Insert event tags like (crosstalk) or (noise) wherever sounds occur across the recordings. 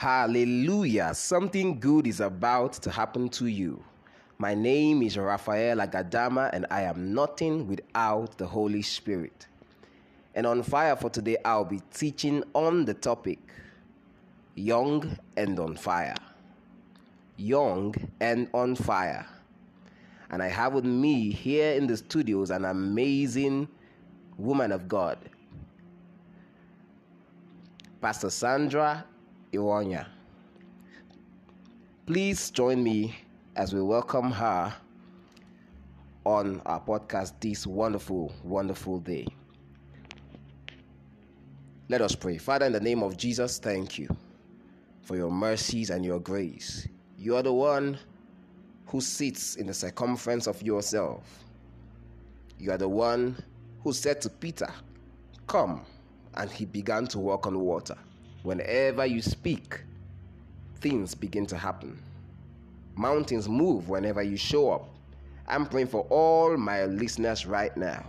Hallelujah. Something good is about to happen to you. My name is Raphael Agadama, and I am nothing without the Holy Spirit. And on fire for today, I'll be teaching on the topic Young and on Fire. Young and on Fire. And I have with me here in the studios an amazing woman of God, Pastor Sandra Iwonya. Please join me as we welcome her on our podcast this wonderful, wonderful day. Let us pray. Father, in the name of Jesus, thank you for your mercies and your grace. You are the one who sits in the circumference of yourself. You are the one who said to Peter, Come, and he began to walk on water. Whenever you speak, things begin to happen. Mountains move whenever you show up. I'm praying for all my listeners right now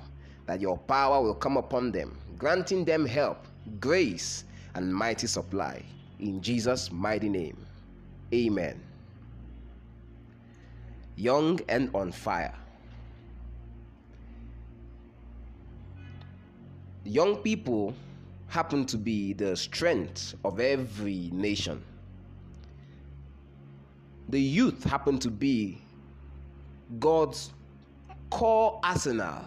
that your power will come upon them, granting them help, grace, and mighty supply. In Jesus' mighty name. Amen. Young and on fire. Young people happen to be the strength of every nation. The youth happen to be God's core arsenal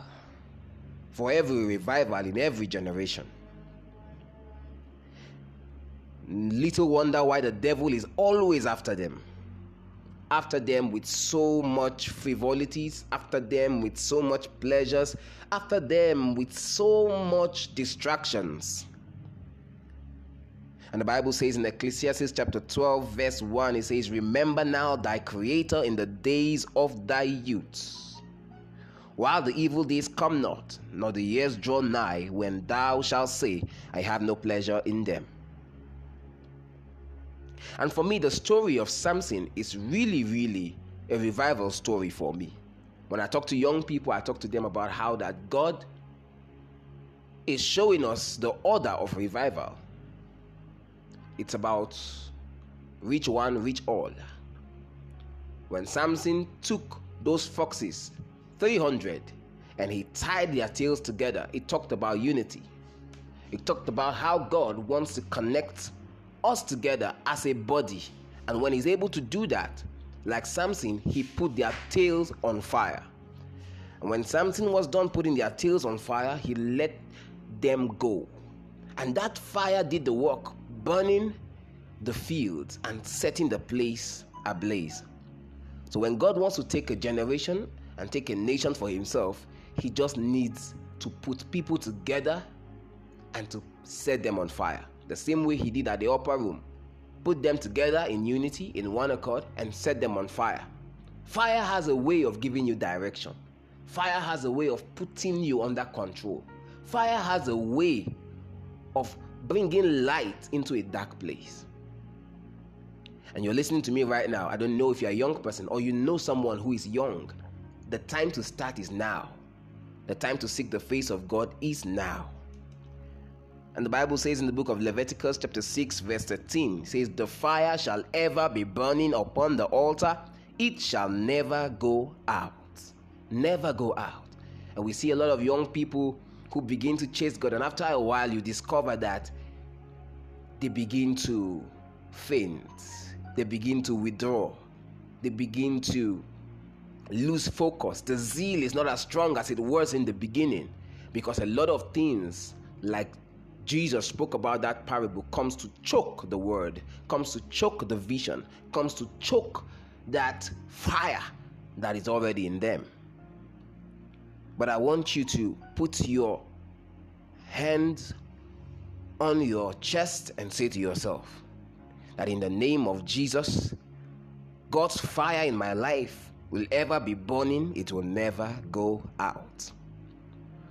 for every revival in every generation. Little wonder why the devil is always after them. After them with so much frivolities, after them with so much pleasures, after them with so much distractions. And the Bible says in Ecclesiastes chapter 12, verse 1, it says, Remember now thy Creator in the days of thy youth, while the evil days come not, nor the years draw nigh, when thou shalt say, I have no pleasure in them. And for me, the story of Samson is really, really a revival story for me. When I talk to young people, I talk to them about how that God is showing us the order of revival it's about reach one, reach all. When Samson took those foxes, 300, and he tied their tails together, it talked about unity. It talked about how God wants to connect us together as a body. And when he's able to do that, like Samson, he put their tails on fire. And when Samson was done putting their tails on fire, he let them go. And that fire did the work burning the fields and setting the place ablaze. So when God wants to take a generation and take a nation for himself, he just needs to put people together and to set them on fire. The same way he did at the upper room. Put them together in unity, in one accord, and set them on fire. Fire has a way of giving you direction. Fire has a way of putting you under control. Fire has a way of bringing light into a dark place. And you're listening to me right now. I don't know if you're a young person or you know someone who is young. The time to start is now. The time to seek the face of God is now. And the Bible says in the book of Leviticus, chapter 6, verse 13, says, The fire shall ever be burning upon the altar, it shall never go out. Never go out. And we see a lot of young people who begin to chase God, and after a while, you discover that they begin to faint, they begin to withdraw, they begin to lose focus. The zeal is not as strong as it was in the beginning because a lot of things, like Jesus spoke about that parable, comes to choke the word, comes to choke the vision, comes to choke that fire that is already in them. But I want you to put your hands on your chest and say to yourself that in the name of Jesus, God's fire in my life will ever be burning, it will never go out.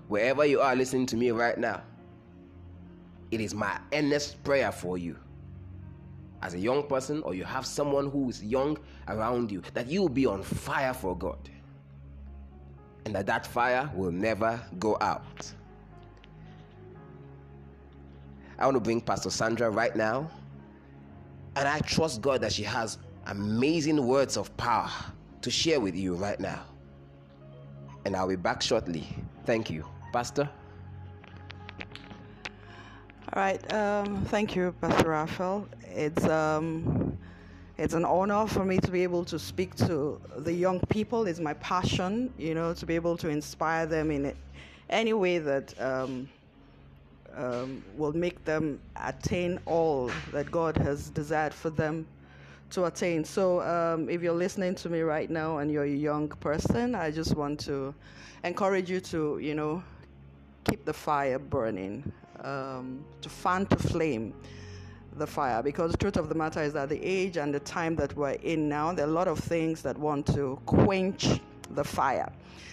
Wherever you are listening to me right now, it is my earnest prayer for you. As a young person or you have someone who is young around you that you will be on fire for God and that that fire will never go out. I want to bring Pastor Sandra right now And I trust God that she has amazing words of power to share with you right now. And I'll be back shortly. Thank you. Pastor? All right. Um, thank you, Pastor Raphael. It's um, it's an honor for me to be able to speak to the young people. It's my passion, you know, to be able to inspire them in any way that um, um, will make them attain all that God has desired for them to attain. So, um, if you're listening to me right now and you're a young person, I just want to encourage you to, you know, keep the fire burning, um, to fan to flame the fire because the truth of the matter is that the age and the time that we're in now, there are a lot of things that want to quench the fire.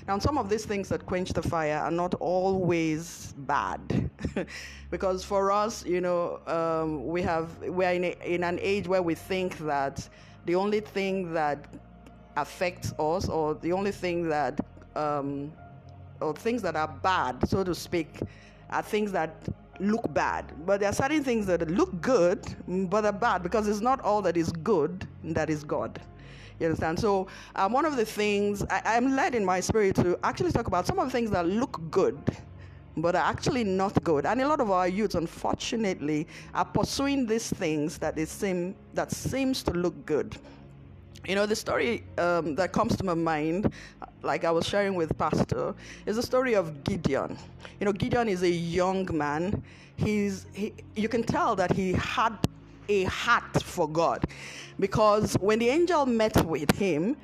Now, some of these things that quench the fire are not always bad, (laughs) because for us, you know, um, we have we're in, in an age where we think that the only thing that affects us, or the only thing that, um, or things that are bad, so to speak, are things that look bad. But there are certain things that look good, but are bad because it's not all that is good that is God. You understand? So, um, one of the things I, am led in my spirit to actually talk about some of the things that look good, but are actually not good. And a lot of our youth, unfortunately, are pursuing these things that they seem that seems to look good. You know, the story um, that comes to my mind, like I was sharing with Pastor, is the story of Gideon. You know, Gideon is a young man. He's, he, you can tell that he had a heart for God because when the angel met with him,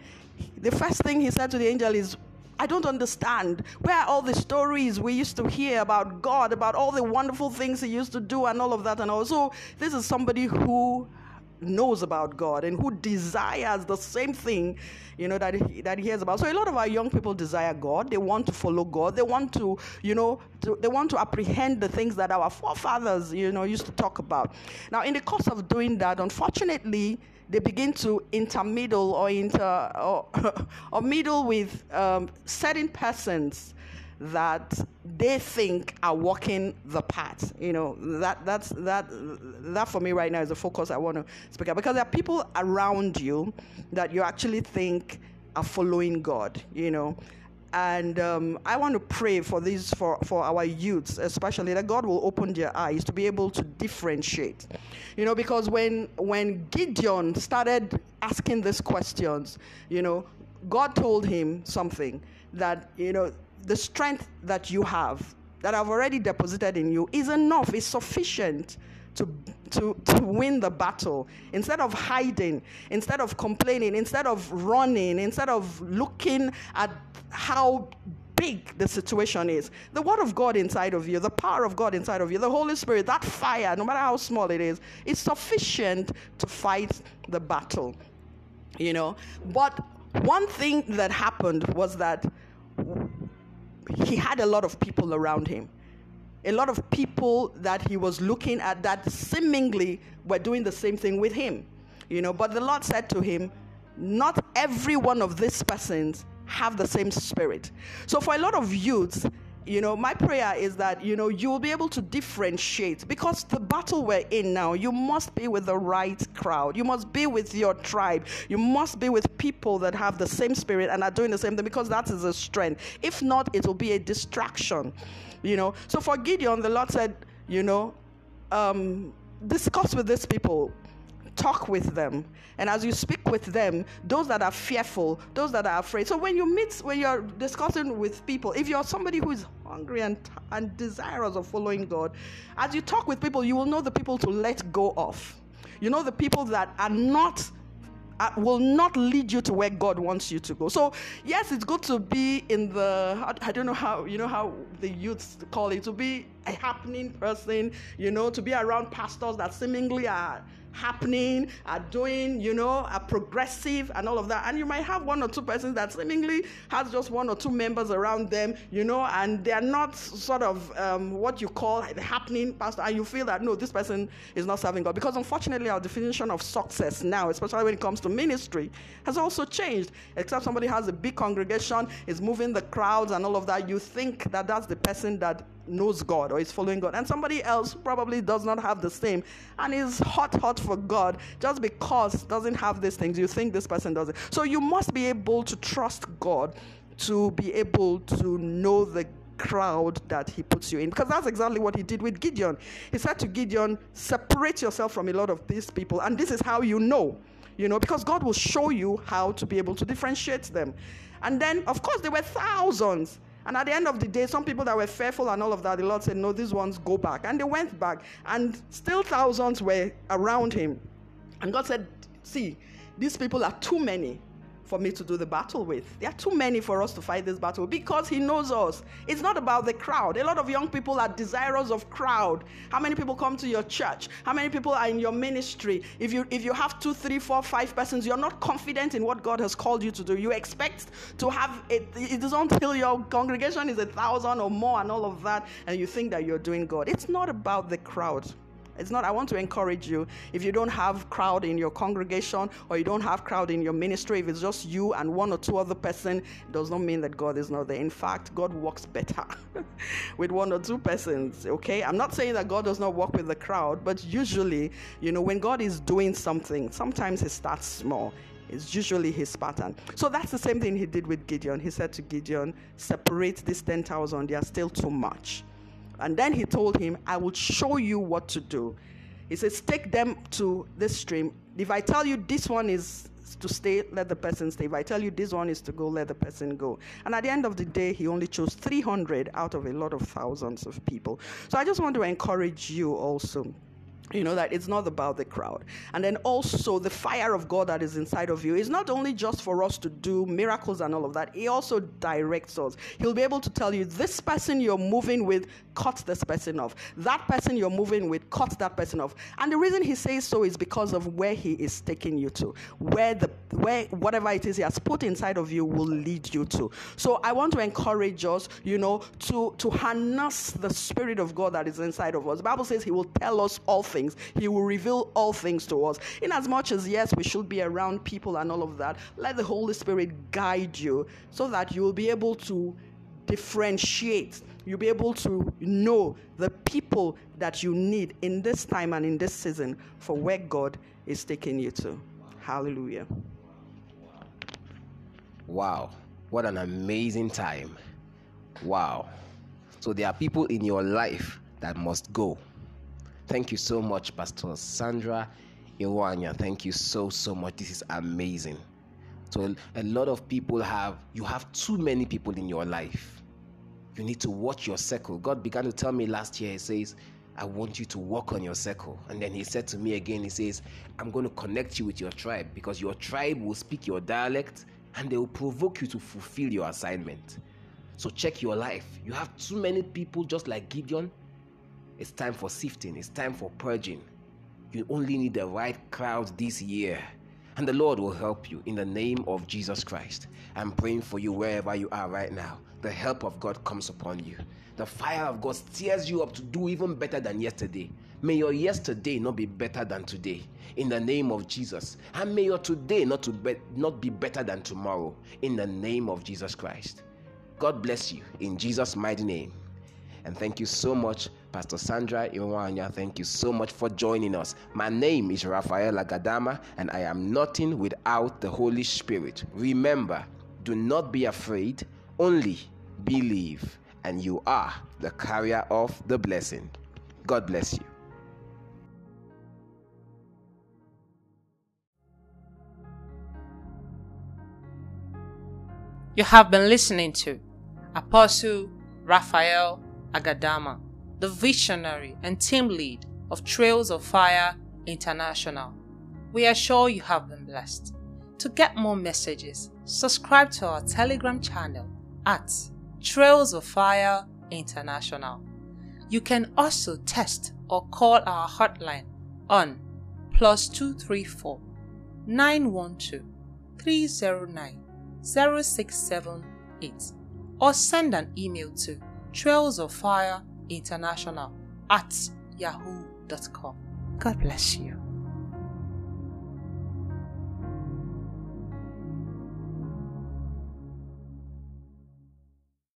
the first thing he said to the angel is, I don't understand. Where all the stories we used to hear about God, about all the wonderful things He used to do, and all of that? And also, this is somebody who knows about God and who desires the same thing, you know, that he, that he hears about. So a lot of our young people desire God. They want to follow God. They want to, you know, to, they want to apprehend the things that our forefathers, you know, used to talk about. Now, in the course of doing that, unfortunately, they begin to intermeddle or inter or, (laughs) or middle with um, certain persons that they think are walking the path. You know, that that's that that for me right now is the focus I want to speak about because there are people around you that you actually think are following God, you know. And um, I want to pray for these for, for our youths, especially that God will open their eyes to be able to differentiate. You know, because when when Gideon started asking these questions, you know, God told him something that, you know, the strength that you have, that I've already deposited in you, is enough, is sufficient to, to, to win the battle. Instead of hiding, instead of complaining, instead of running, instead of looking at how big the situation is. The Word of God inside of you, the power of God inside of you, the Holy Spirit, that fire, no matter how small it is, is sufficient to fight the battle. You know? But one thing that happened was that he had a lot of people around him. A lot of people that he was looking at that seemingly were doing the same thing with him. You know, but the Lord said to him, Not every one of these persons have the same spirit. So for a lot of youths, you know, my prayer is that, you know, you will be able to differentiate because the battle we're in now, you must be with the right crowd. You must be with your tribe. You must be with people that have the same spirit and are doing the same thing because that is a strength. If not, it will be a distraction, you know. So for Gideon, the Lord said, you know, um, discuss with these people talk with them. And as you speak with them, those that are fearful, those that are afraid. So when you meet, when you're discussing with people, if you're somebody who is hungry and, and desirous of following God, as you talk with people, you will know the people to let go of. You know the people that are not uh, will not lead you to where God wants you to go. So, yes, it's good to be in the, I, I don't know how, you know, how the youths call it, to be a happening person, you know, to be around pastors that seemingly are happening, are doing, you know, are progressive and all of that. And you might have one or two persons that seemingly has just one or two members around them, you know, and they are not sort of um, what you call the happening pastor. And you feel that, no, this person is not serving God. Because unfortunately, our definition of success now, especially when it comes to ministry, has also changed. Except somebody has a big congregation, is moving the crowds and all of that. You think that that's the person that knows God or is following God, and somebody else probably does not have the same and is hot, hot for God just because doesn't have these things. You think this person doesn't. So you must be able to trust God to be able to know the crowd that he puts you in because that's exactly what he did with Gideon. He said to Gideon, separate yourself from a lot of these people and this is how you know. You know, because God will show you how to be able to differentiate them. And then, of course, there were thousands. And at the end of the day, some people that were fearful and all of that, the Lord said, No, these ones go back. And they went back, and still thousands were around him. And God said, See, these people are too many for me to do the battle with. There are too many for us to fight this battle because he knows us. It's not about the crowd. A lot of young people are desirous of crowd. How many people come to your church? How many people are in your ministry? If you if you have two, three, four, five persons, you're not confident in what God has called you to do. You expect to have it. It is until your congregation is a thousand or more and all of that, and you think that you're doing God. It's not about the crowd. It's not, I want to encourage you. If you don't have crowd in your congregation or you don't have crowd in your ministry, if it's just you and one or two other person, does not mean that God is not there. In fact, God works better (laughs) with one or two persons, okay? I'm not saying that God does not work with the crowd, but usually, you know, when God is doing something, sometimes He starts small. It's usually his pattern. So that's the same thing he did with Gideon. He said to Gideon, Separate these 10,000, they are still too much. And then he told him, I will show you what to do. He says, Take them to this stream. If I tell you this one is to stay, let the person stay. If I tell you this one is to go, let the person go. And at the end of the day, he only chose 300 out of a lot of thousands of people. So I just want to encourage you also you know that it's not about the crowd. And then also the fire of god that is inside of you is not only just for us to do miracles and all of that he also directs us. He'll be able to tell you this person you're moving with cut this person off. That person you're moving with cut that person off. And the reason he says so is because of where he is taking you to where the where whatever it is he has put inside of you will lead you to. So i want to encourage us you know to to harness the spirit of god that is inside of us. The bible says he will tell us all things. He will reveal all things to us. In as much as, yes, we should be around people and all of that, let the Holy Spirit guide you so that you will be able to differentiate. You'll be able to know the people that you need in this time and in this season for where God is taking you to. Hallelujah. Wow. What an amazing time. Wow. So there are people in your life that must go. Thank you so much, Pastor Sandra Iwanya. Thank you so, so much. This is amazing. So, a lot of people have, you have too many people in your life. You need to watch your circle. God began to tell me last year, He says, I want you to work on your circle. And then He said to me again, He says, I'm going to connect you with your tribe because your tribe will speak your dialect and they will provoke you to fulfill your assignment. So, check your life. You have too many people just like Gideon it's time for sifting, it's time for purging. You only need the right crowd this year. And the Lord will help you in the name of Jesus Christ. I'm praying for you wherever you are right now. The help of God comes upon you. The fire of God steers you up to do even better than yesterday. May your yesterday not be better than today. In the name of Jesus. And may your today not, to be, not be better than tomorrow. In the name of Jesus Christ. God bless you. In Jesus' mighty name. And thank you so much, Pastor Sandra Iwanya. Thank you so much for joining us. My name is Raphael Agadama, and I am nothing without the Holy Spirit. Remember, do not be afraid, only believe, and you are the carrier of the blessing. God bless you. You have been listening to Apostle Raphael Agadama, the visionary and team lead of Trails of Fire International. We are sure you have been blessed. To get more messages, subscribe to our Telegram channel at Trails of Fire International. You can also text or call our hotline on plus 234 912 309 0678 or send an email to Trails of Fire International at yahoo.com. God bless you.